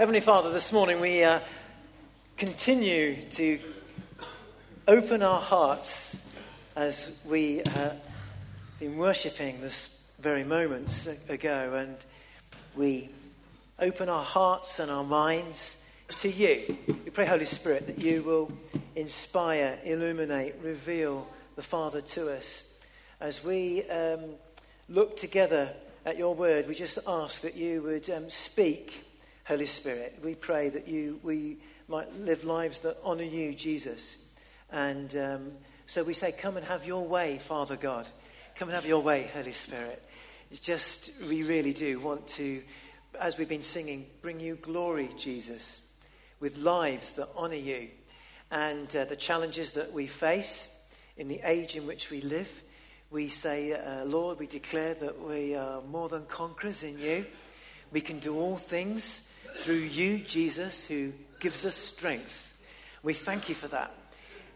Heavenly Father, this morning we uh, continue to open our hearts as we have uh, been worshipping this very moments ago, and we open our hearts and our minds to you. We pray, Holy Spirit, that you will inspire, illuminate, reveal the Father to us. As we um, look together at your word, we just ask that you would um, speak Holy Spirit. We pray that you, we might live lives that honour you, Jesus. And um, so we say, Come and have your way, Father God. Come and have your way, Holy Spirit. It's just, we really do want to, as we've been singing, bring you glory, Jesus, with lives that honour you. And uh, the challenges that we face in the age in which we live, we say, uh, Lord, we declare that we are more than conquerors in you. We can do all things through you, Jesus, who gives us strength. We thank you for that.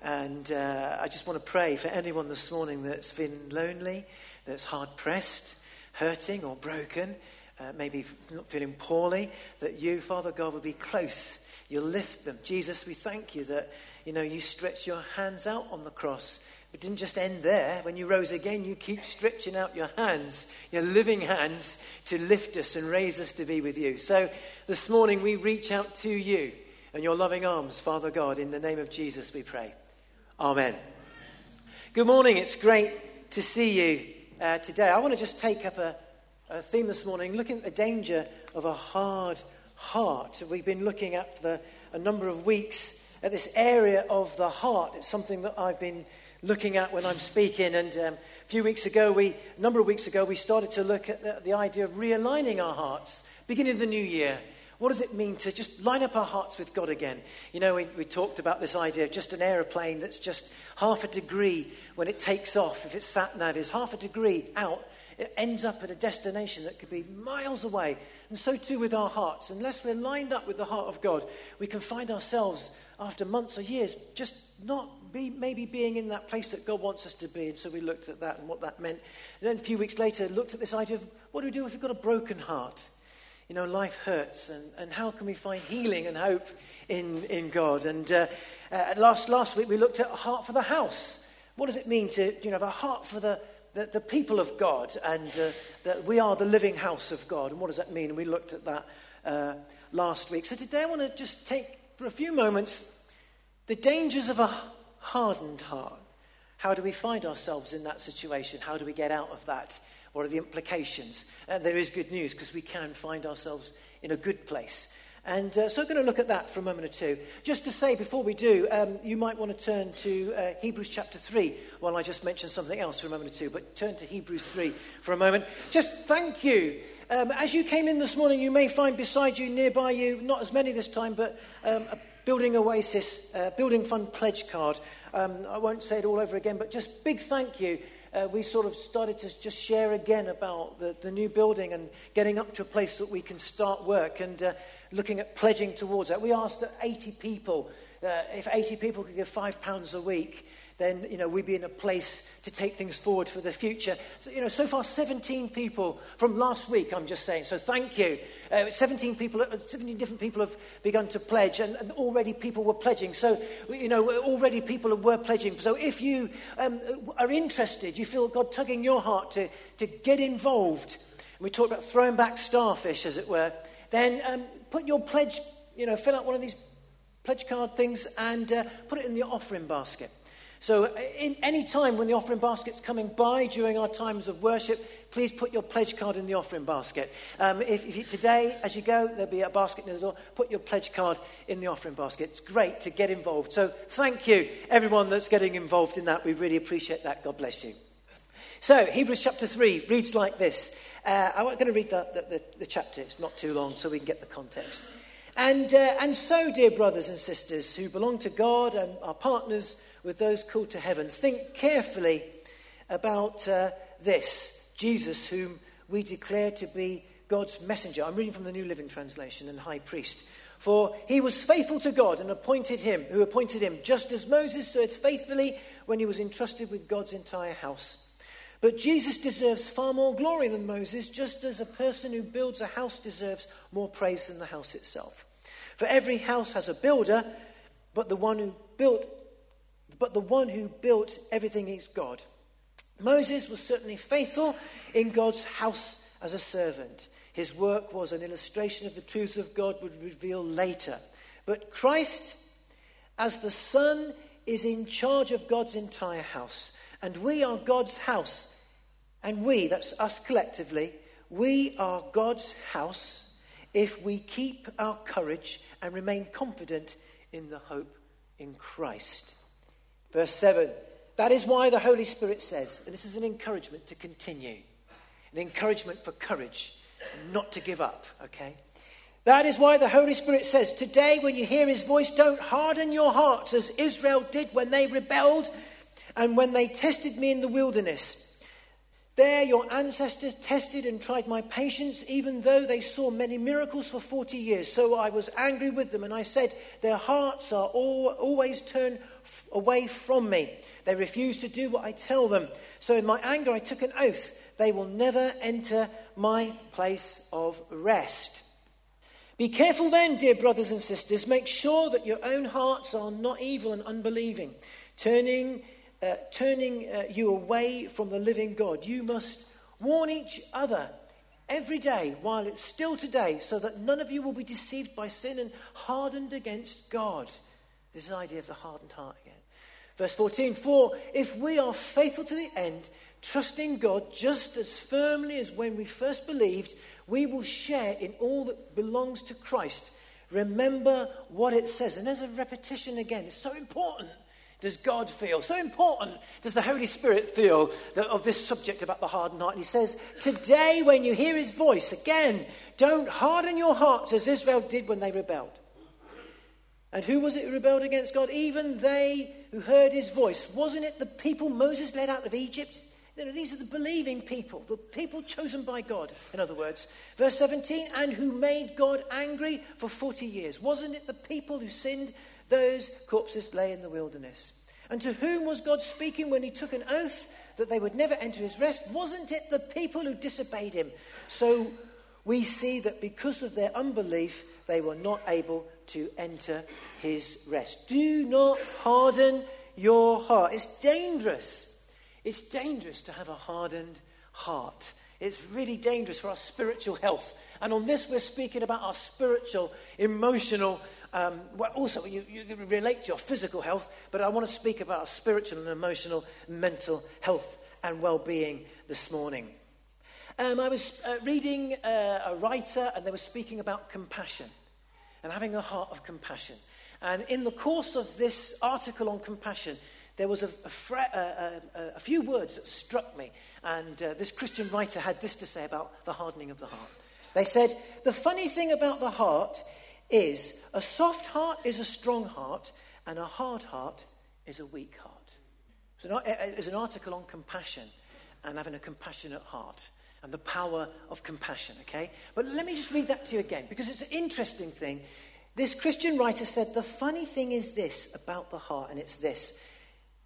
And uh, I just want to pray for anyone this morning that's been lonely, that's hard pressed, hurting, or broken, uh, maybe not feeling poorly, that you, Father God, will be close. You'll lift them. Jesus, we thank you that, you know, you stretch your hands out on the cross it didn't just end there. When you rose again, you keep stretching out your hands, your living hands, to lift us and raise us to be with you. So this morning we reach out to you and your loving arms, Father God. In the name of Jesus, we pray. Amen. Good morning. It's great to see you uh, today. I want to just take up a, a theme this morning, looking at the danger of a hard heart. We've been looking at for the, a number of weeks at this area of the heart. It's something that I've been looking at when I'm speaking. And um, a few weeks ago, we, a number of weeks ago, we started to look at the, the idea of realigning our hearts, beginning of the new year. What does it mean to just line up our hearts with God again? You know, we, we talked about this idea of just an aeroplane that's just half a degree when it takes off. If it's sat nav is half a degree out, it ends up at a destination that could be miles away. And so too with our hearts. Unless we're lined up with the heart of God, we can find ourselves after months or years just not be, maybe being in that place that God wants us to be. And so we looked at that and what that meant. And then a few weeks later, looked at this idea of what do we do if we've got a broken heart? You know, life hurts, and, and how can we find healing and hope in, in God? And uh, uh, last, last week, we looked at a heart for the house. What does it mean to you know, have a heart for the, the, the people of God and uh, that we are the living house of God? And what does that mean? And we looked at that uh, last week. So today, I want to just take for a few moments the dangers of a hardened heart. How do we find ourselves in that situation? How do we get out of that? What are the implications? And there is good news because we can find ourselves in a good place. And uh, so I'm going to look at that for a moment or two. Just to say before we do, um, you might want to turn to uh, Hebrews chapter 3 while I just mention something else for a moment or two. But turn to Hebrews 3 for a moment. Just thank you. Um, as you came in this morning, you may find beside you, nearby you, not as many this time, but um, a Building Oasis, uh, Building Fund pledge card. Um, I won't say it all over again, but just big thank you. Uh, we sort of started to just share again about the, the new building and getting up to a place that we can start work and uh, looking at pledging towards that. We asked that 80 people, uh, if 80 people could give £5 a week, then you know we'd be in a place to take things forward for the future. So, you know, so far 17 people from last week. I'm just saying. So thank you. Uh, 17 people, uh, 17 different people have begun to pledge, and, and, already people were pledging. So you know, already people were pledging. So if you um, are interested, you feel God tugging your heart to to get involved. And we talked about throwing back starfish, as it were. Then um, put your pledge. You know, fill out one of these pledge card things and uh, put it in the offering basket. So, in any time when the offering basket's coming by during our times of worship, please put your pledge card in the offering basket. Um, if, if you, today, as you go, there'll be a basket near the door. Put your pledge card in the offering basket. It's great to get involved. So, thank you, everyone that's getting involved in that. We really appreciate that. God bless you. So, Hebrews chapter 3 reads like this. Uh, I'm going to read the, the, the, chapter. It's not too long, so we can get the context. And, uh, and so, dear brothers and sisters who belong to God and are partners with those called to heaven, think carefully about uh, this Jesus, whom we declare to be God's messenger. I'm reading from the New Living Translation and High Priest. For he was faithful to God and appointed him, who appointed him, just as Moses served faithfully when he was entrusted with God's entire house. But Jesus deserves far more glory than Moses, just as a person who builds a house deserves more praise than the house itself. For every house has a builder, but the one who built but the one who built everything is God. Moses was certainly faithful in God's house as a servant. His work was an illustration of the truths of God would reveal later. But Christ, as the Son, is in charge of God's entire house. And we are God's house. And we, that's us collectively, we are God's house if we keep our courage and remain confident in the hope in Christ. Verse 7 That is why the Holy Spirit says, and this is an encouragement to continue, an encouragement for courage, not to give up, okay? That is why the Holy Spirit says, Today, when you hear his voice, don't harden your hearts as Israel did when they rebelled and when they tested me in the wilderness. There, your ancestors tested and tried my patience, even though they saw many miracles for 40 years. So I was angry with them, and I said, Their hearts are all, always turned f- away from me. They refuse to do what I tell them. So in my anger, I took an oath they will never enter my place of rest. Be careful then, dear brothers and sisters. Make sure that your own hearts are not evil and unbelieving, turning uh, turning uh, you away from the living God. You must warn each other every day while it's still today so that none of you will be deceived by sin and hardened against God. This idea of the hardened heart again. Verse 14 For if we are faithful to the end, trusting God just as firmly as when we first believed, we will share in all that belongs to Christ. Remember what it says. And there's a repetition again. It's so important does God feel? So important does the Holy Spirit feel that, of this subject about the hardened heart. And he says, Today, when you hear his voice, again, don't harden your hearts as Israel did when they rebelled. And who was it who rebelled against God? Even they who heard his voice. Wasn't it the people Moses led out of Egypt? You know, these are the believing people, the people chosen by God, in other words. Verse 17, and who made God angry for 40 years. Wasn't it the people who sinned those corpses lay in the wilderness. And to whom was God speaking when he took an oath that they would never enter his rest? Wasn't it the people who disobeyed him? So we see that because of their unbelief, they were not able to enter his rest. Do not harden your heart. It's dangerous. It's dangerous to have a hardened heart. It's really dangerous for our spiritual health. And on this, we're speaking about our spiritual, emotional, um, well, also, you, you relate to your physical health, but I want to speak about our spiritual and emotional, mental health and well being this morning. Um, I was uh, reading uh, a writer, and they were speaking about compassion and having a heart of compassion. And in the course of this article on compassion, there was a, a, fre- a, a few words that struck me. And uh, this Christian writer had this to say about the hardening of the heart. They said, The funny thing about the heart is a soft heart is a strong heart, and a hard heart is a weak heart. So uh, uh, there's an article on compassion and having a compassionate heart and the power of compassion, okay? But let me just read that to you again because it's an interesting thing. This Christian writer said, The funny thing is this about the heart, and it's this.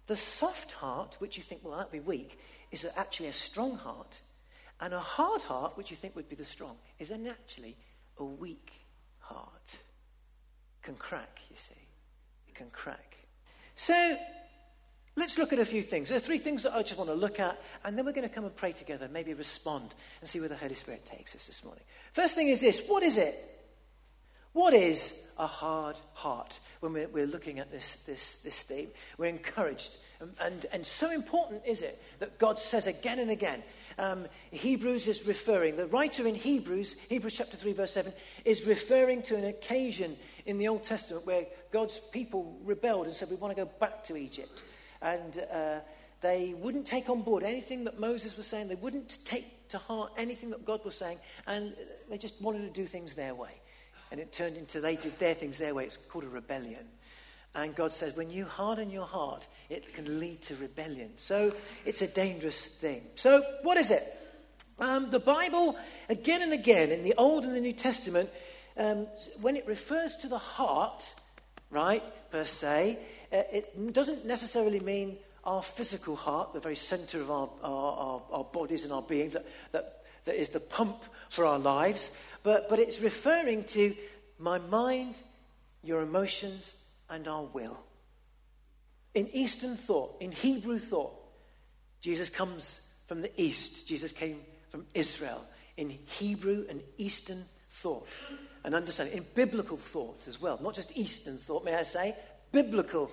The soft heart, which you think, well, that'd be weak, is actually a strong heart. And a hard heart, which you think would be the strong, is actually a weak heart can crack, you see. It can crack. So let's look at a few things. There are three things that I just want to look at, and then we're going to come and pray together, maybe respond and see where the Holy Spirit takes us this morning. First thing is this what is it? What is a hard heart when we're, we're looking at this, this, this theme? We're encouraged. And, and, and so important is it that God says again and again, um, Hebrews is referring, the writer in Hebrews, Hebrews chapter 3, verse 7, is referring to an occasion in the Old Testament where God's people rebelled and said, We want to go back to Egypt. And uh, they wouldn't take on board anything that Moses was saying, they wouldn't take to heart anything that God was saying, and they just wanted to do things their way. And it turned into they did their things their way. It's called a rebellion. And God says, when you harden your heart, it can lead to rebellion. So it's a dangerous thing. So, what is it? Um, the Bible, again and again, in the Old and the New Testament, um, when it refers to the heart, right, per se, uh, it doesn't necessarily mean our physical heart, the very center of our, our, our, our bodies and our beings, that, that, that is the pump for our lives, but, but it's referring to my mind, your emotions, and our will. In Eastern thought, in Hebrew thought, Jesus comes from the East. Jesus came from Israel. In Hebrew and Eastern thought and understanding, in biblical thought as well, not just Eastern thought, may I say, biblical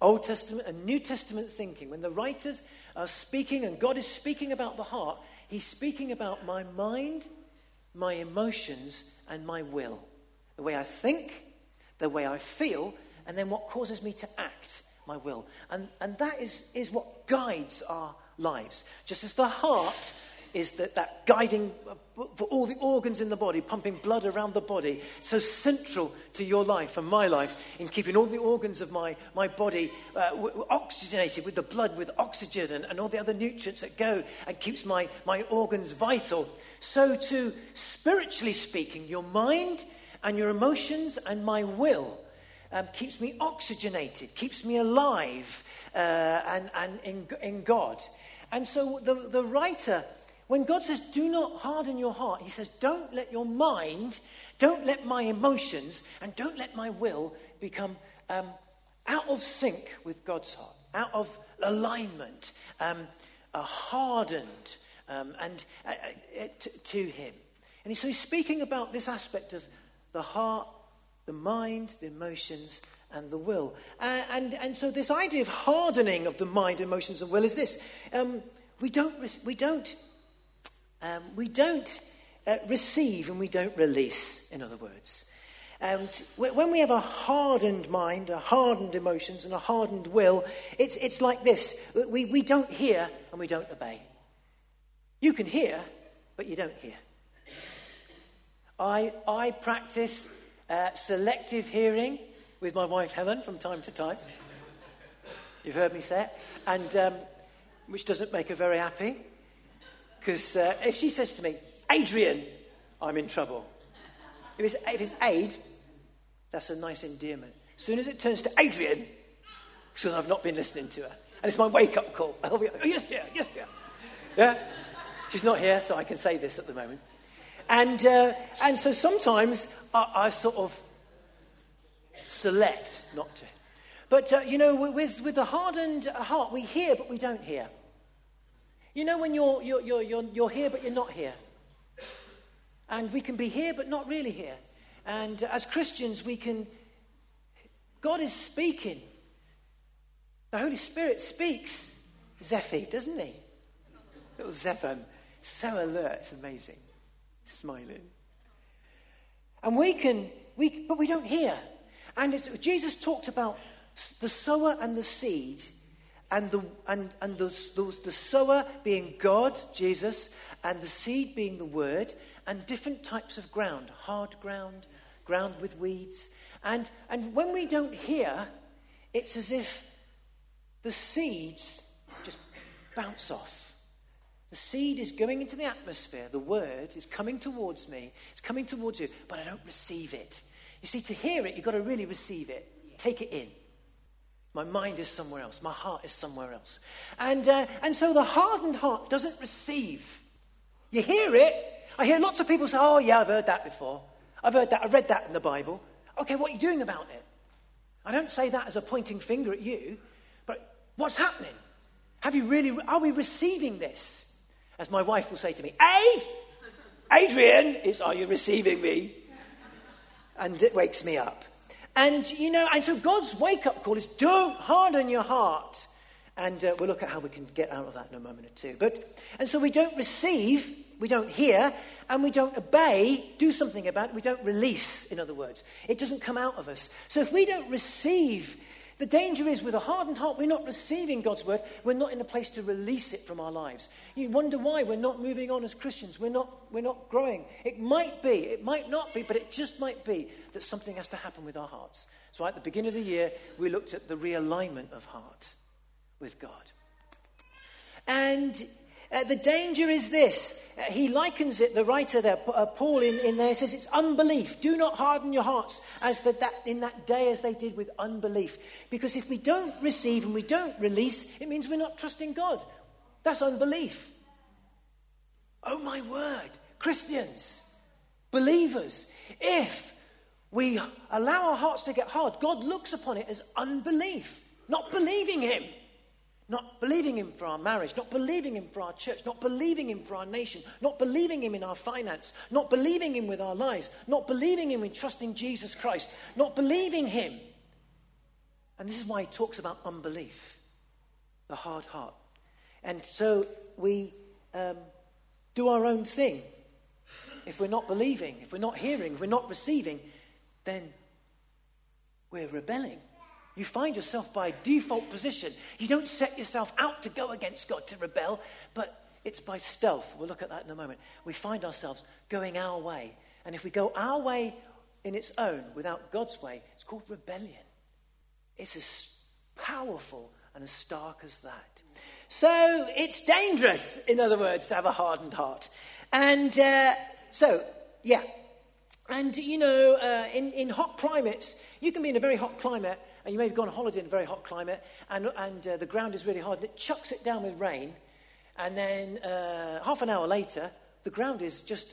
Old Testament and New Testament thinking. When the writers are speaking and God is speaking about the heart, He's speaking about my mind, my emotions, and my will. The way I think, the way I feel, and then what causes me to act, my will. And, and that is, is what guides our lives. Just as the heart is that, that guiding for all the organs in the body, pumping blood around the body, so central to your life and my life in keeping all the organs of my, my body uh, w- oxygenated with the blood, with oxygen and, and all the other nutrients that go and keeps my, my organs vital. So, too, spiritually speaking, your mind and your emotions and my will um, keeps me oxygenated, keeps me alive uh, and, and in, in God. And so the, the writer when God says, do not harden your heart, he says, don't let your mind, don't let my emotions, and don't let my will become um, out of sync with God's heart, out of alignment, um, uh, hardened um, and uh, uh, to, to him. And so he's speaking about this aspect of the heart, the mind, the emotions, and the will. Uh, and, and so this idea of hardening of the mind, emotions, and will is this. Um, we don't, we don't um, we don't uh, receive and we don't release, in other words. And when we have a hardened mind, a hardened emotions, and a hardened will, it's, it's like this we, we don't hear and we don't obey. You can hear, but you don't hear. I, I practice uh, selective hearing with my wife Helen from time to time. You've heard me say it, and um, which doesn't make her very happy. Because uh, if she says to me, Adrian, I'm in trouble. If it's, if it's Aid, that's a nice endearment. As soon as it turns to Adrian, because I've not been listening to her, and it's my wake up call, I'll be, oh, yes, dear, yes, dear. Yeah? She's not here, so I can say this at the moment. And, uh, and so sometimes I, I, sort of select not to. But, uh, you know, with, with the hardened heart, we hear, but we don't hear. You know when you're, you're, you're, you're, you're here but you're not here? And we can be here but not really here. And as Christians, we can. God is speaking. The Holy Spirit speaks. Zephy, doesn't he? Little Zephon. So alert, it's amazing. Smiling. And we can, we, but we don't hear. And Jesus talked about the sower and the seed and the, and, and the, the, the sower being God, Jesus, and the seed being the word, and different types of ground hard ground, ground with weeds. And, and when we don't hear, it's as if the seeds just bounce off. The seed is going into the atmosphere. The word is coming towards me. It's coming towards you, but I don't receive it. You see, to hear it, you've got to really receive it. Take it in. My mind is somewhere else. My heart is somewhere else. And, uh, and so the hardened heart doesn't receive. You hear it. I hear lots of people say, oh, yeah, I've heard that before. I've heard that. I've read that in the Bible. Okay, what are you doing about it? I don't say that as a pointing finger at you, but what's happening? Have you really, are we receiving this? As my wife will say to me, Aid! Adrian, it's, are you receiving me? And it wakes me up. And, you know, and so God's wake up call is don't harden your heart. And uh, we'll look at how we can get out of that in a moment or two. But, and so we don't receive, we don't hear, and we don't obey, do something about it, we don't release, in other words. It doesn't come out of us. So if we don't receive, the danger is with a hardened heart, we're not receiving God's word, we're not in a place to release it from our lives. You wonder why we're not moving on as Christians, we're not, we're not growing. It might be, it might not be, but it just might be that something has to happen with our hearts. So at the beginning of the year, we looked at the realignment of heart with God. And uh, the danger is this. Uh, he likens it, the writer there, uh, Paul in, in there, says it's unbelief. Do not harden your hearts as the, that, in that day as they did with unbelief. Because if we don't receive and we don't release, it means we're not trusting God. That's unbelief. Oh my word. Christians, believers, if we we allow our hearts to get hard, God looks upon it as unbelief, not believing Him. Not believing Him for our marriage, not believing Him for our church, not believing Him for our nation, not believing Him in our finance, not believing Him with our lives, not believing Him in trusting Jesus Christ, not believing Him. And this is why He talks about unbelief, the hard heart. And so we um, do our own thing. If we're not believing, if we're not hearing, if we're not receiving, then we're rebelling. You find yourself by default position. You don't set yourself out to go against God to rebel, but it's by stealth. We'll look at that in a moment. We find ourselves going our way. And if we go our way in its own without God's way, it's called rebellion. It's as powerful and as stark as that. So it's dangerous, in other words, to have a hardened heart. And uh, so, yeah. And, you know, uh, in, in hot climates, you can be in a very hot climate and you may have gone on holiday in a very hot climate, and, and uh, the ground is really hard, and it chucks it down with rain, and then uh, half an hour later, the ground is just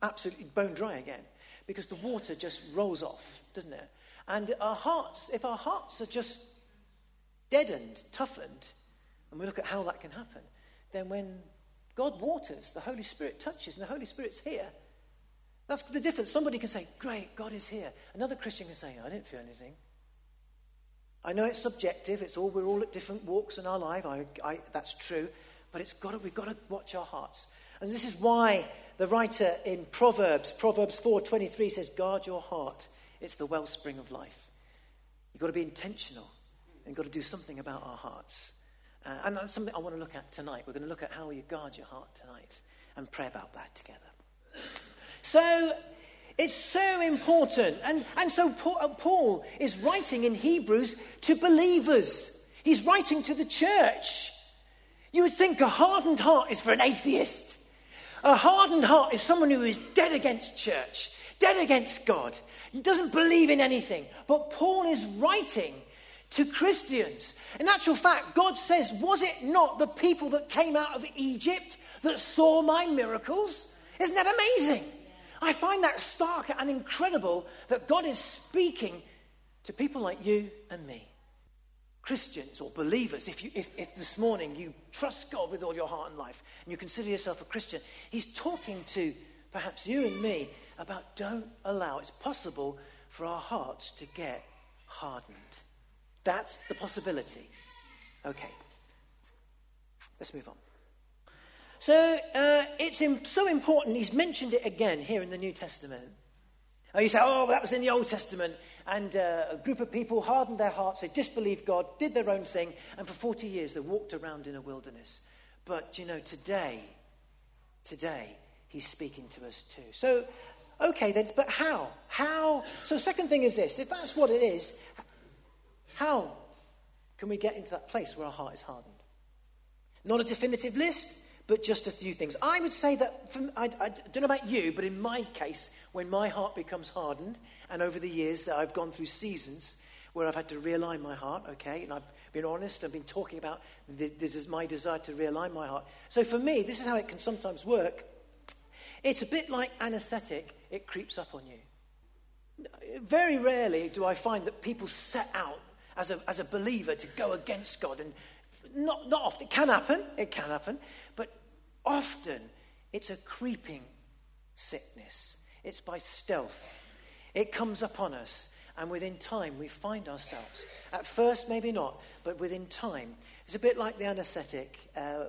absolutely bone dry again, because the water just rolls off, doesn't it? And our hearts, if our hearts are just deadened, toughened, and we look at how that can happen, then when God waters, the Holy Spirit touches, and the Holy Spirit's here, that's the difference. Somebody can say, Great, God is here. Another Christian can say, I didn't feel anything. I know it's subjective. It's all we're all at different walks in our life. I, I, that's true, but it's got to, we've got to watch our hearts. And this is why the writer in Proverbs, Proverbs 4:23 says, "Guard your heart. It's the wellspring of life." You've got to be intentional, and you've got to do something about our hearts. Uh, and that's something I want to look at tonight. We're going to look at how you guard your heart tonight and pray about that together. So it's so important. And, and so uh, Paul is writing in Hebrews to believers, he's writing to the church. You would think a hardened heart is for an atheist. A hardened heart is someone who is dead against church, dead against God, doesn't believe in anything. But Paul is writing to Christians. In actual fact, God says, Was it not the people that came out of Egypt that saw my miracles? Isn't that amazing? I find that stark and incredible that God is speaking to people like you and me. Christians or believers, if, you, if, if this morning you trust God with all your heart and life and you consider yourself a Christian, He's talking to perhaps you and me about don't allow, it's possible for our hearts to get hardened. That's the possibility. Okay, let's move on. So uh, it's so important, he's mentioned it again here in the New Testament. And you say, oh, that was in the Old Testament. And uh, a group of people hardened their hearts, they disbelieved God, did their own thing, and for 40 years they walked around in a wilderness. But, you know, today, today, he's speaking to us too. So, okay then, but how? How? So, second thing is this if that's what it is, how can we get into that place where our heart is hardened? Not a definitive list, but just a few things. I would say that, from, I, I don't know about you, but in my case, when my heart becomes hardened, and over the years that I've gone through seasons where I've had to realign my heart, okay, and I've been honest, I've been talking about this is my desire to realign my heart. So for me, this is how it can sometimes work. It's a bit like anesthetic, it creeps up on you. Very rarely do I find that people set out as a, as a believer to go against God and not, not often. It can happen. It can happen. Often it's a creeping sickness. It's by stealth. It comes upon us. And within time, we find ourselves. At first, maybe not, but within time. It's a bit like the anesthetic. Uh,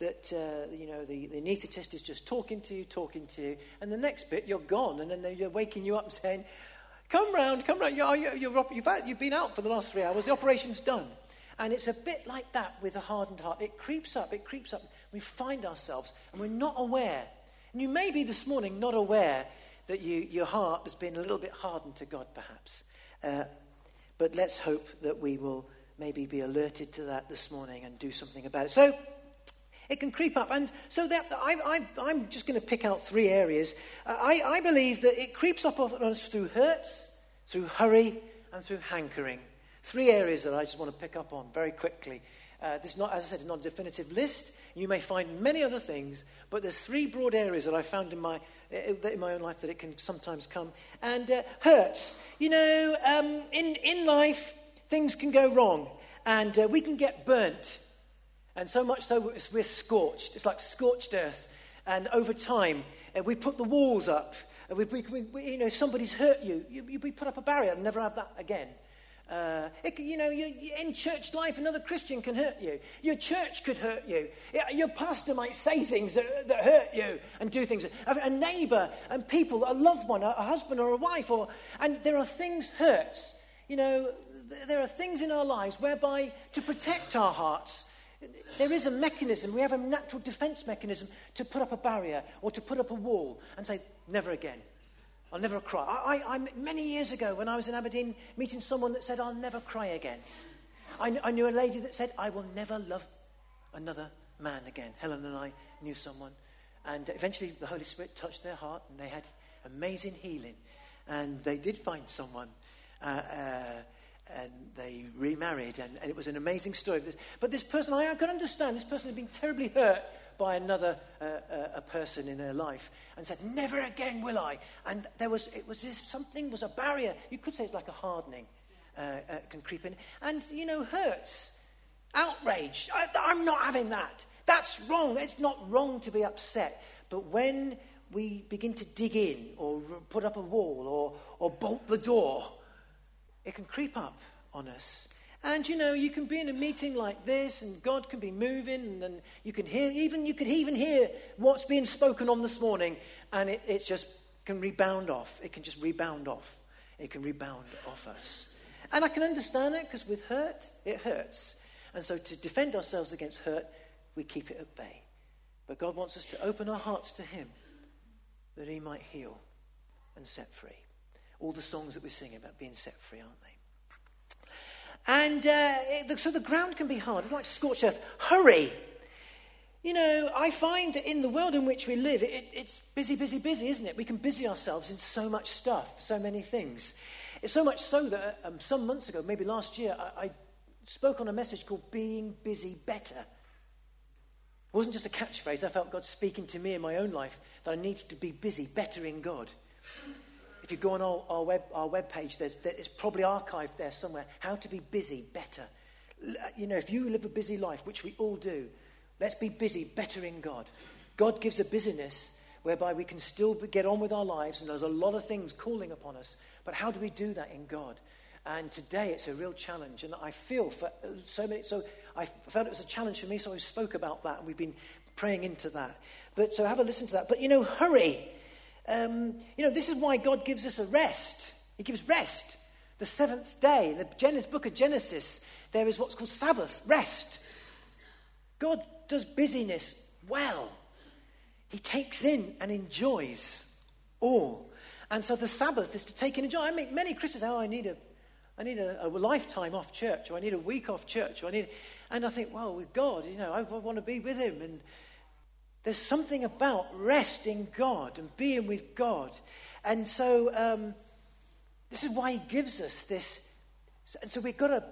that uh, you know the, the anaesthetist is just talking to you, talking to you, and the next bit you're gone, and then they're waking you up saying, "Come round, come round. You're, you're, you're, you've, you've been out for the last three hours. The operation's done." And it's a bit like that with a hardened heart. It creeps up, it creeps up. We find ourselves, and we're not aware. And you may be this morning not aware that you, your heart has been a little bit hardened to God, perhaps. Uh, but let's hope that we will maybe be alerted to that this morning and do something about it. So it can creep up. And so that, I, am just going to pick out three areas. Uh, I, I believe that it creeps up on us through hurts, through hurry, and through hankering. Three areas that I just want to pick up on very quickly. Uh, this is not, as I said, not a definitive list. You may find many other things, but there's three broad areas that I found in my, in my own life that it can sometimes come. And uh, hurts. You know, um, in, in life, things can go wrong, and uh, we can get burnt. And so much so we're scorched. It's like scorched earth. And over time, uh, we put the walls up. We, we, we, you know, if somebody's hurt you, you, you, we put up a barrier and never have that again. Uh, it, you know, you, in church life, another Christian can hurt you. Your church could hurt you. Your pastor might say things that, that hurt you and do things. A neighbor and people, a loved one, a, a husband or a wife, or, and there are things hurts. You know, there are things in our lives whereby to protect our hearts, there is a mechanism, we have a natural defense mechanism to put up a barrier or to put up a wall and say, never again. I'll never cry. I, I, I, many years ago, when I was in Aberdeen, meeting someone that said, I'll never cry again. I, I knew a lady that said, I will never love another man again. Helen and I knew someone. And eventually, the Holy Spirit touched their heart, and they had amazing healing. And they did find someone. Uh, uh, and they remarried, and, and, it was an amazing story. But this person, I, I can understand, this person had been terribly hurt by another uh, uh, a person in her life and said, Never again will I. And there was, it was this, something was a barrier. You could say it's like a hardening uh, uh can creep in. And, you know, hurts, outraged. I, I'm not having that. That's wrong. It's not wrong to be upset. But when we begin to dig in or put up a wall or, or bolt the door, it can creep up on us. And you know, you can be in a meeting like this, and God can be moving, and then you can hear, even you could even hear what's being spoken on this morning, and it, it just can rebound off. It can just rebound off. It can rebound off us. And I can understand it because with hurt, it hurts. And so to defend ourselves against hurt, we keep it at bay. But God wants us to open our hearts to Him that He might heal and set free. All the songs that we're singing about being set free, aren't they? And uh, so the ground can be hard. It's like scorched earth. Hurry. You know, I find that in the world in which we live, it, it's busy, busy, busy, isn't it? We can busy ourselves in so much stuff, so many things. It's so much so that um, some months ago, maybe last year, I, I spoke on a message called Being Busy Better. It wasn't just a catchphrase. I felt God speaking to me in my own life that I needed to be busy, better in God if you go on our, our, web, our web page, there's, there's probably archived there somewhere how to be busy better. Uh, you know, if you live a busy life, which we all do, let's be busy better in God. God gives a busyness whereby we can still get on with our lives, and there's a lot of things calling upon us. But how do we do that in God? And today it's a real challenge, and I feel for uh, so many. So I felt it was a challenge for me, so I spoke about that, and we've been praying into that. But so have a listen to that. But you know, hurry. Um, you know, this is why God gives us a rest. He gives rest. The seventh day, in the Genesis, book of Genesis, there is what's called Sabbath, rest. God does busyness well. He takes in and enjoys all. And so the Sabbath is to take in and enjoy. I mean, many Christians oh, I need a, I need a, a lifetime off church, or I need a week off church, or I need, and I think, well, with God, you know, I, I want to be with Him, and there's something about resting God and being with God. And so um, this is why he gives us this. And so we've got a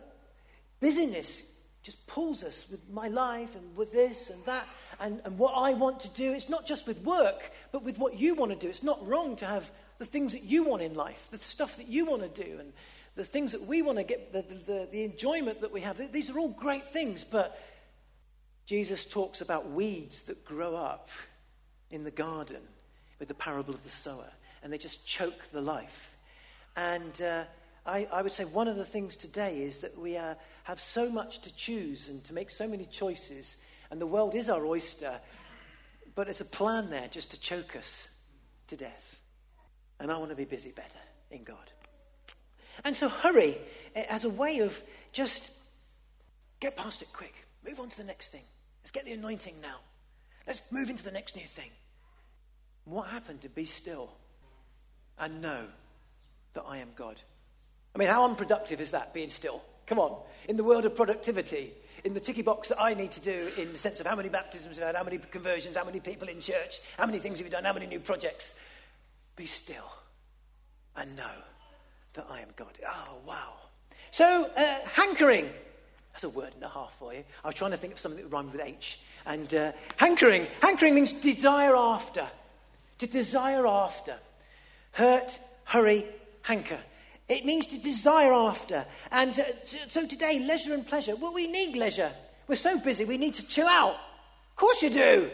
busyness just pulls us with my life and with this and that and, and what I want to do. It's not just with work, but with what you want to do. It's not wrong to have the things that you want in life, the stuff that you want to do, and the things that we want to get, the, the, the enjoyment that we have. These are all great things, but Jesus talks about weeds that grow up in the garden with the parable of the sower, and they just choke the life. And uh, I, I, would say one of the things today is that we uh, have so much to choose and to make so many choices, and the world is our oyster, but there's a plan there just to choke us to death. And I want to be busy better in God. And so hurry as a way of just get past it quick. Move on to the next thing. Let's get the anointing now. Let's move into the next new thing. What happened to be still and know that I am God? I mean, how unproductive is that, being still? Come on. In the world of productivity, in the ticky box that I need to do, in the sense of how many baptisms we've had, how many conversions, how many people in church, how many things have we done, how many new projects, be still and know that I am God. Oh, wow. So, uh, hankering. That's a word and a half for you. I was trying to think of something that rhymed with H. And uh, hankering. Hankering means desire after. To desire after. Hurt, hurry, hanker. It means to desire after. And uh, so today, leisure and pleasure. Well, we need leisure. We're so busy, we need to chill out. Of course you do.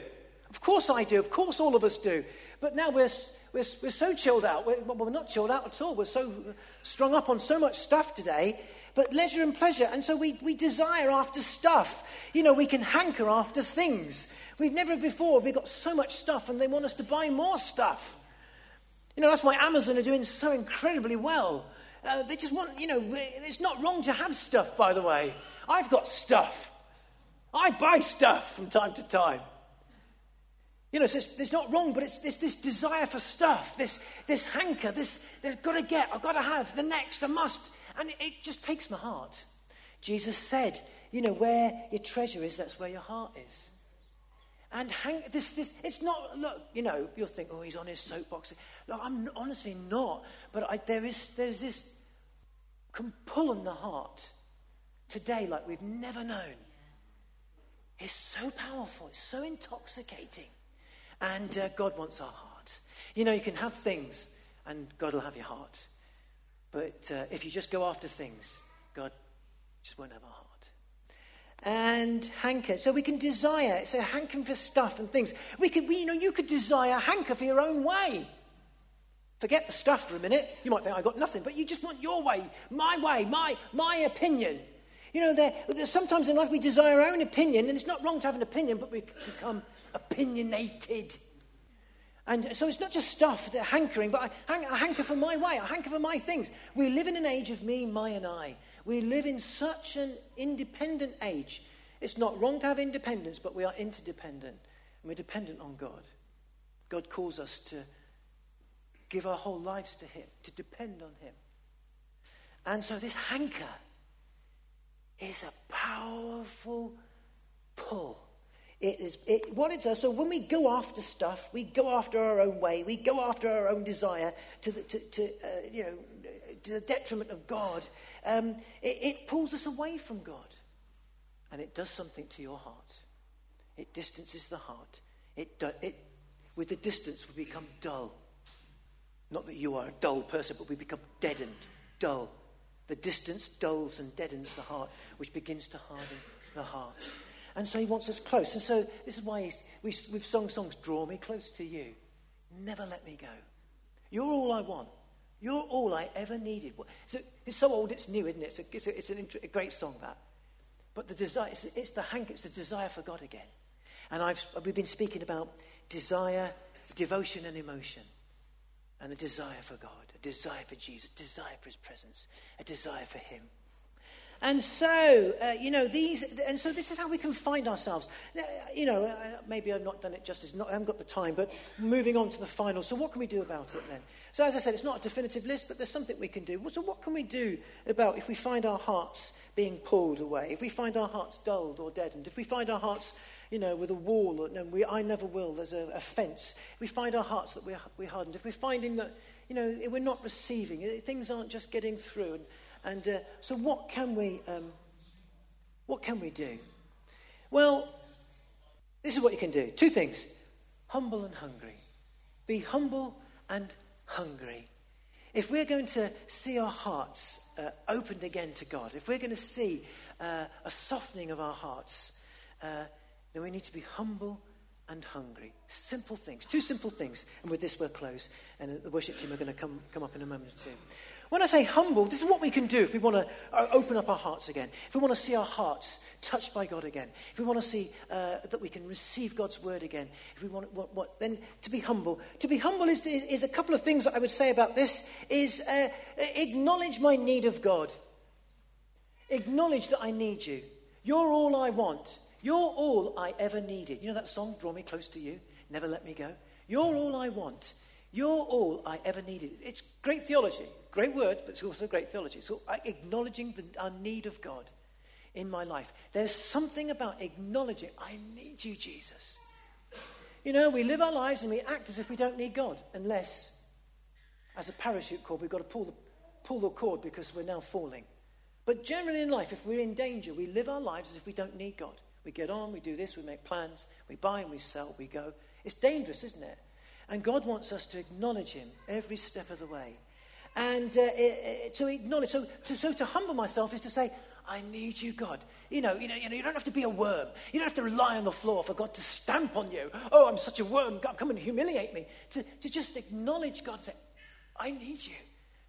Of course I do. Of course all of us do. But now we're, we're, we're so chilled out. We're, well, we're not chilled out at all. We're so strung up on so much stuff today. But leisure and pleasure. And so we, we desire after stuff. You know, we can hanker after things. We've never before, we've got so much stuff and they want us to buy more stuff. You know, that's why Amazon are doing so incredibly well. Uh, they just want, you know, it's not wrong to have stuff, by the way. I've got stuff. I buy stuff from time to time. You know, it's, it's not wrong, but it's, it's, this desire for stuff, this, this hanker, this, they've got to get, I've got to have, the next, I must. And it, just takes my heart. Jesus said, you know, where your treasure is, that's where your heart is. And hang, this, this, it's not, look, you know, you'll think, oh, he's on his soapbox. Look, I'm honestly not. But I, there is, there's this can pull in the heart today like we've never known. It's so powerful, it's so intoxicating. And uh, God wants our heart. You know, you can have things and God will have your heart. But uh, if you just go after things, God just won't have our heart. And hanker. So we can desire. So hankering for stuff and things. We could, we, you know, you could desire hanker for your own way. Forget the stuff for a minute. You might think I got nothing, but you just want your way, my way, my, my opinion. You know, there, there's sometimes in life we desire our own opinion, and it's not wrong to have an opinion, but we become opinionated. And so it's not just stuff, the hankering, but I, I hanker for my way, I hanker for my things. We live in an age of me, my, and I. We live in such an independent age. It's not wrong to have independence, but we are interdependent. And we're dependent on God. God calls us to give our whole lives to Him, to depend on Him. And so this hanker is a powerful pull. It is it, what it does. So when we go after stuff, we go after our own way, we go after our own desire to the, to, to uh, you know to the detriment of God. Um, it, it pulls us away from God, and it does something to your heart. It distances the heart. It, it with the distance we become dull. Not that you are a dull person, but we become deadened, dull. The distance dulls and deadens the heart, which begins to harden the heart. And so he wants us close. And so this is why we, we've sung songs, Draw Me Close to You. Never let me go. You're all I want. You're all I ever needed. So, it's so old, it's new, isn't it? It's, a, it's, a, it's an, a great song, that. But the desire, it's, it's the hank, it's the desire for God again. And I've, we've been speaking about desire, devotion, and emotion and a desire for God, a desire for Jesus, a desire for his presence, a desire for him. And so, uh, you know, these, and so this is how we can find ourselves. You know, uh, maybe I've not done it justice, not, I haven't got the time, but moving on to the final. So, what can we do about it then? So, as I said, it's not a definitive list, but there's something we can do. So, what can we do about if we find our hearts being pulled away, if we find our hearts dulled or deadened, if we find our hearts you know, with a wall, and we, I never will, there's a, a fence. We find our hearts that we're, we're hardened. If we're finding that, you know, we're not receiving, things aren't just getting through. And, and uh, so what can we, um, what can we do? Well, this is what you can do. Two things. Humble and hungry. Be humble and hungry. If we're going to see our hearts uh, opened again to God, if we're going to see uh, a softening of our hearts, uh, then we need to be humble and hungry. Simple things, two simple things. And with this, we'll close. And the worship team are going to come, come up in a moment or two. When I say humble, this is what we can do if we want to uh, open up our hearts again. If we want to see our hearts touched by God again. If we want to see uh, that we can receive God's word again. If we want what, what, then to be humble. To be humble is, is, a couple of things that I would say about this is uh, acknowledge my need of God. Acknowledge that I need you. You're all I want. You're all I ever needed. You know that song, Draw Me Close to You? Never Let Me Go? You're all I want. You're all I ever needed. It's great theology, great words, but it's also great theology. So acknowledging the, our need of God in my life. There's something about acknowledging, I need you, Jesus. You know, we live our lives and we act as if we don't need God, unless, as a parachute cord, we've got to pull the, pull the cord because we're now falling. But generally in life, if we're in danger, we live our lives as if we don't need God. We get on, we do this, we make plans, we buy and we sell, we go. It's dangerous, isn't it? And God wants us to acknowledge Him every step of the way. And uh, to acknowledge, so to, so to humble myself is to say, I need you, God. You know, you know, you know, you don't have to be a worm. You don't have to rely on the floor for God to stamp on you. Oh, I'm such a worm. God, come and humiliate me. To, to just acknowledge God, say, I need you.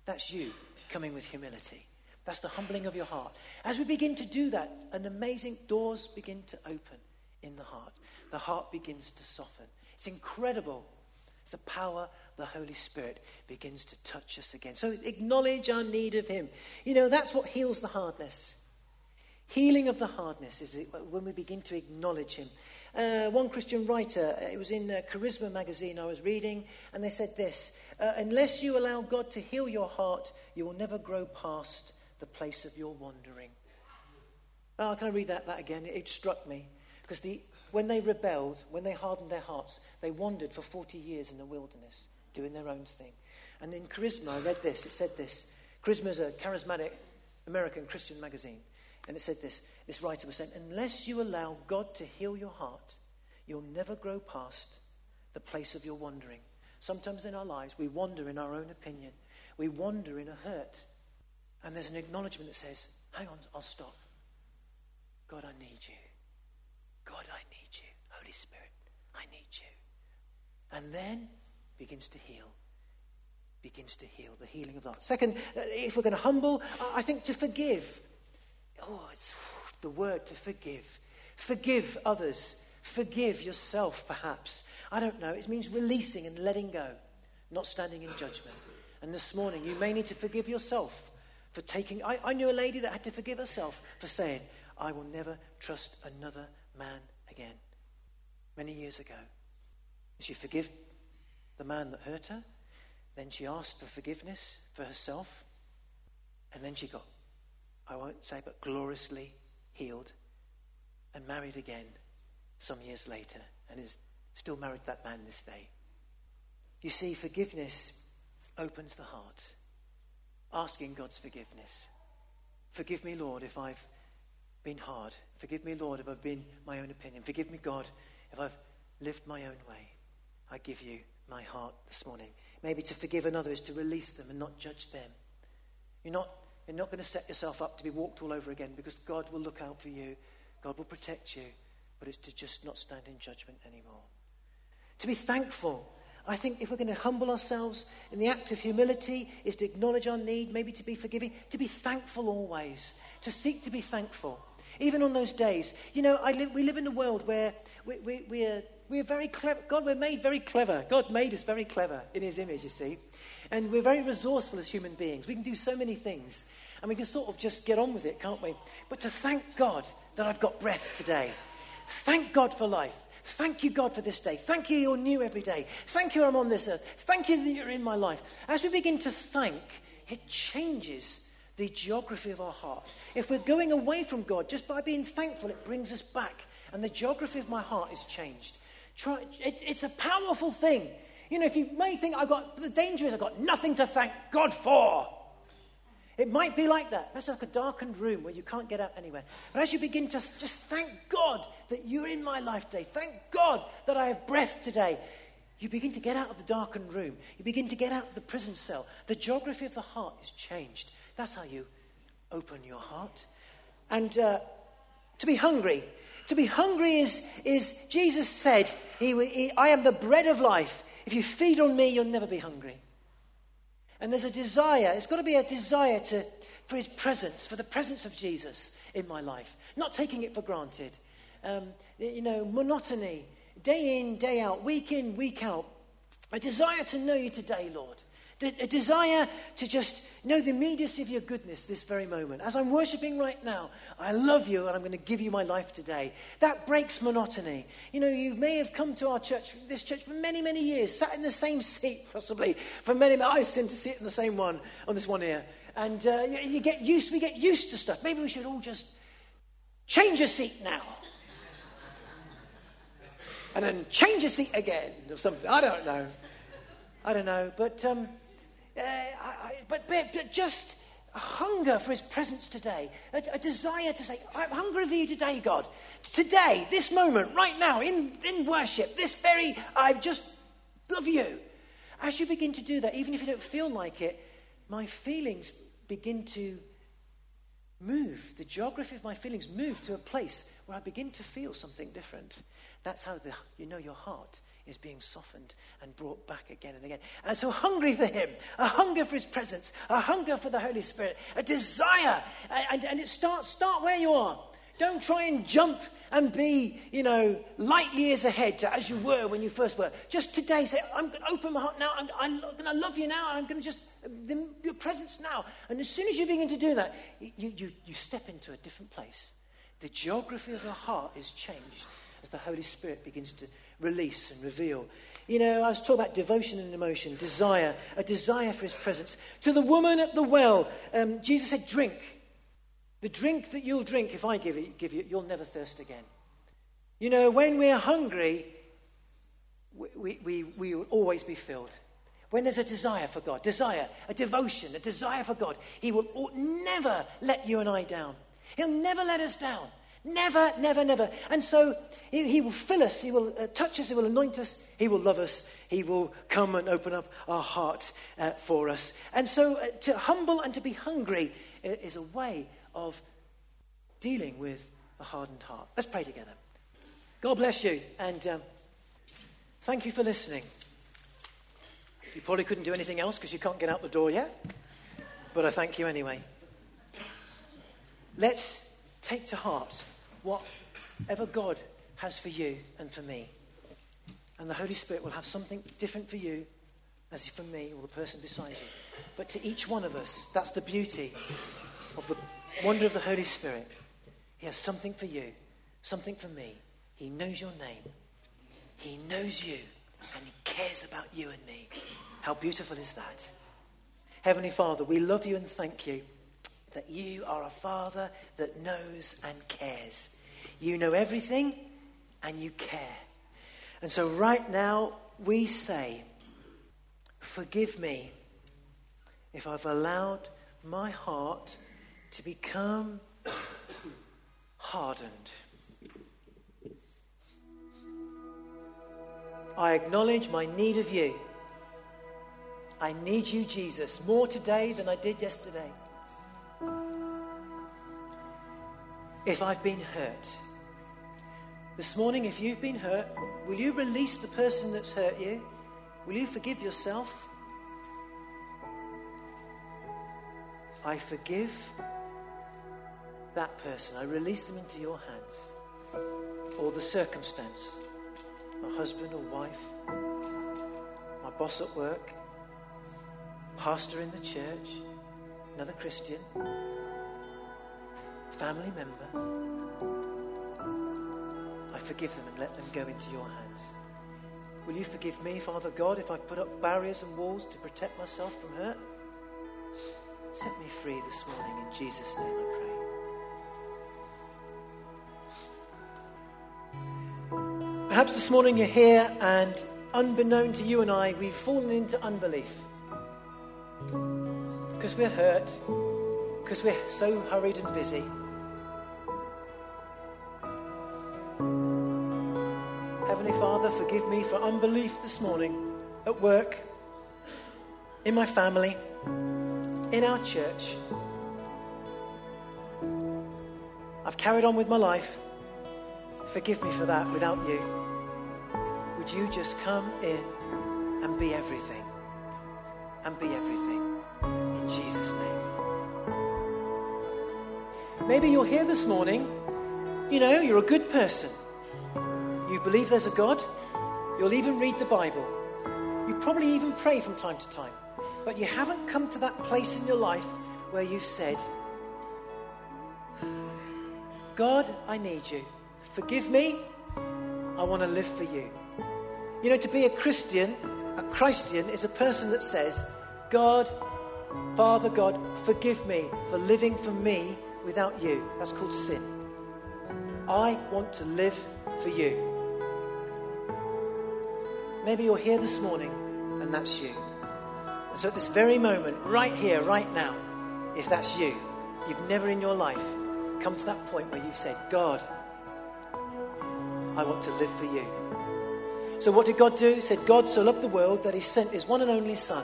That's you coming with humility. That's the humbling of your heart. As we begin to do that, an amazing doors begin to open in the heart. The heart begins to soften. It's incredible. It's the power the Holy Spirit begins to touch us again. So acknowledge our need of Him. You know, that's what heals the hardness. Healing of the hardness is when we begin to acknowledge Him. Uh, one Christian writer, uh, it was in uh, Charisma magazine I was reading, and they said this uh, Unless you allow God to heal your heart, you will never grow past the place of your wandering. Oh, can I read that, that again? It, it struck me. Because the, when they rebelled, when they hardened their hearts, they wandered for 40 years in the wilderness, doing their own thing. And in Charisma, I read this. It said this. Charisma is a charismatic American Christian magazine. And it said this this writer was saying, Unless you allow God to heal your heart, you'll never grow past the place of your wandering. Sometimes in our lives, we wander in our own opinion, we wander in a hurt. And there's an acknowledgement that says, Hang on, I'll stop. God, I need you. God, I need you. Holy Spirit, I need you. And then begins to heal. Begins to heal, the healing of the heart. Second, uh, if we're going to humble, I think to forgive Oh, it's the word to forgive. Forgive others. Forgive yourself, perhaps. I don't know. It means releasing and letting go, not standing in judgment. And this morning, you may need to forgive yourself for taking. I, I knew a lady that had to forgive herself for saying, I will never trust another man again. Many years ago. She forgave the man that hurt her. Then she asked for forgiveness for herself. And then she got I won't say, but gloriously healed and married again some years later and is still married to that man this day. You see, forgiveness opens the heart. Asking God's forgiveness. Forgive me, Lord, if I've been hard. Forgive me, Lord, if I've been my own opinion. Forgive me, God, if I've lived my own way. I give you my heart this morning. Maybe to forgive another is to release them and not judge them. You're not you're not going to set yourself up to be walked all over again because God will look out for you. God will protect you. But it's to just not stand in judgment anymore. To be thankful. I think if we're going to humble ourselves in the act of humility is to acknowledge our need, maybe to be forgiving, to be thankful always, to seek to be thankful. Even on those days. You know, live, we live in a world where we, we, we are, we are very clever. God, we're made very clever. God made us very clever in his image, you see. And we're very resourceful as human beings. We can do so many things. And we can sort of just get on with it, can't we? But to thank God that I've got breath today. Thank God for life. Thank you, God, for this day. Thank you, you're new every day. Thank you, I'm on this earth. Thank you that you're in my life. As we begin to thank, it changes the geography of our heart. If we're going away from God, just by being thankful, it brings us back. And the geography of my heart is changed. Try, it, it's a powerful thing. You know, if you may think I've got, the danger is I've got nothing to thank God for. It might be like that. That's like a darkened room where you can't get out anywhere. But as you begin to just thank God that you're in my life today, thank God that I have breath today, you begin to get out of the darkened room. You begin to get out of the prison cell. The geography of the heart is changed. That's how you open your heart. And uh, to be hungry. To be hungry is, is Jesus said, he, he, I am the bread of life. If you feed on me, you'll never be hungry. And there's a desire, it's got to be a desire to, for his presence, for the presence of Jesus in my life, not taking it for granted. Um, you know, monotony, day in, day out, week in, week out. A desire to know you today, Lord a desire to just know the immediacy of your goodness this very moment. As I'm worshiping right now, I love you and I'm going to give you my life today. That breaks monotony. You know, you may have come to our church, this church, for many, many years, sat in the same seat, possibly, for many, I seem to sit in the same one, on this one here. And uh, you, you get used, we get used to stuff. Maybe we should all just change a seat now. and then change a seat again or something. I don't know. I don't know. But um, uh, I, but, but just a hunger for his presence today, a, a, desire to say, I'm hungry for you today, God. Today, this moment, right now, in, in worship, this very, I just love you. As you begin to do that, even if you don't feel like it, my feelings begin to move. The geography of my feelings move to a place where I begin to feel something different. That's how the, you know your heart is being softened and brought back again and again. And so hungry for Him, a hunger for His presence, a hunger for the Holy Spirit, a desire. And, and it starts, start where you are. Don't try and jump and be, you know, light years ahead to as you were when you first were. Just today, say, I'm going to open my heart now. I'm, I'm going to love you now. I'm going to just, the, your presence now. And as soon as you begin to do that, you, you, you step into a different place. The geography of your heart is changed as the Holy Spirit begins to release and reveal. You know, I was talking about devotion and emotion, desire, a desire for his presence. To the woman at the well, um, Jesus said, Drink. The drink that you'll drink, if I give, it, give you, you'll never thirst again. You know, when we're hungry, we, we, we will always be filled. When there's a desire for God, desire, a devotion, a desire for God, He will never let you and I down. He'll never let us down. Never, never, never. And so he, he will fill us, he will uh, touch us, he will anoint us, he will love us, he will come and open up our heart uh, for us. And so uh, to humble and to be hungry uh, is a way of dealing with a hardened heart. Let's pray together. God bless you, and um, thank you for listening. You probably couldn't do anything else because you can't get out the door yet, but I thank you anyway. Let's take to heart whatever God has for you and for me. And the Holy Spirit will have something different for you as for me or the person beside you. But to each one of us, that's the beauty of the wonder of the Holy Spirit. He has something for you, something for me. He knows your name. He knows you, and He cares about you and me. How beautiful is that? Heavenly Father, we love you and thank you that you are a Father that knows and cares. You know everything and you care. And so, right now, we say, Forgive me if I've allowed my heart to become hardened. I acknowledge my need of you. I need you, Jesus, more today than I did yesterday. If I've been hurt, this morning, if you've been hurt, will you release the person that's hurt you? Will you forgive yourself? I forgive that person. I release them into your hands. Or the circumstance my husband or wife, my boss at work, pastor in the church, another Christian, family member. I forgive them and let them go into your hands. Will you forgive me, Father God, if I've put up barriers and walls to protect myself from hurt? Set me free this morning in Jesus' name, I pray. Perhaps this morning you're here and unbeknown to you and I, we've fallen into unbelief. Because we're hurt, because we're so hurried and busy. Father, forgive me for unbelief this morning at work, in my family, in our church. I've carried on with my life. Forgive me for that without you. Would you just come in and be everything? And be everything in Jesus' name. Maybe you're here this morning. You know, you're a good person. You believe there's a God. You'll even read the Bible. You probably even pray from time to time. But you haven't come to that place in your life where you've said, God, I need you. Forgive me. I want to live for you. You know, to be a Christian, a Christian is a person that says, God, Father God, forgive me for living for me without you. That's called sin. I want to live for you. Maybe you're here this morning and that's you. And so at this very moment, right here, right now, if that's you, you've never in your life come to that point where you've said, God, I want to live for you. So, what did God do? He said, God so loved the world that he sent his one and only Son,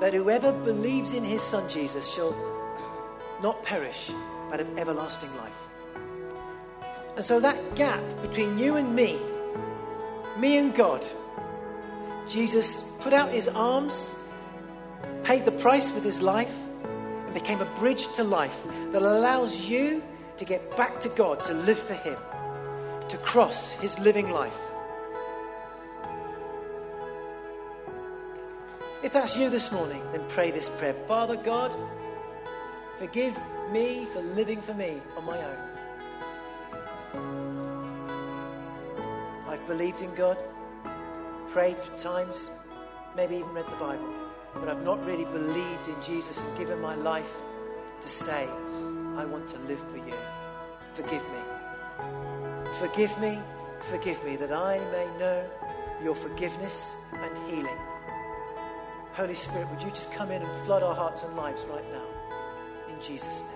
that whoever believes in his Son Jesus shall not perish, but have everlasting life. And so, that gap between you and me, me and God, Jesus put out his arms, paid the price with his life, and became a bridge to life that allows you to get back to God, to live for him, to cross his living life. If that's you this morning, then pray this prayer Father God, forgive me for living for me on my own. Believed in God, prayed for times, maybe even read the Bible, but I've not really believed in Jesus and given my life to say, I want to live for you. Forgive me. Forgive me, forgive me, that I may know your forgiveness and healing. Holy Spirit, would you just come in and flood our hearts and lives right now? In Jesus' name.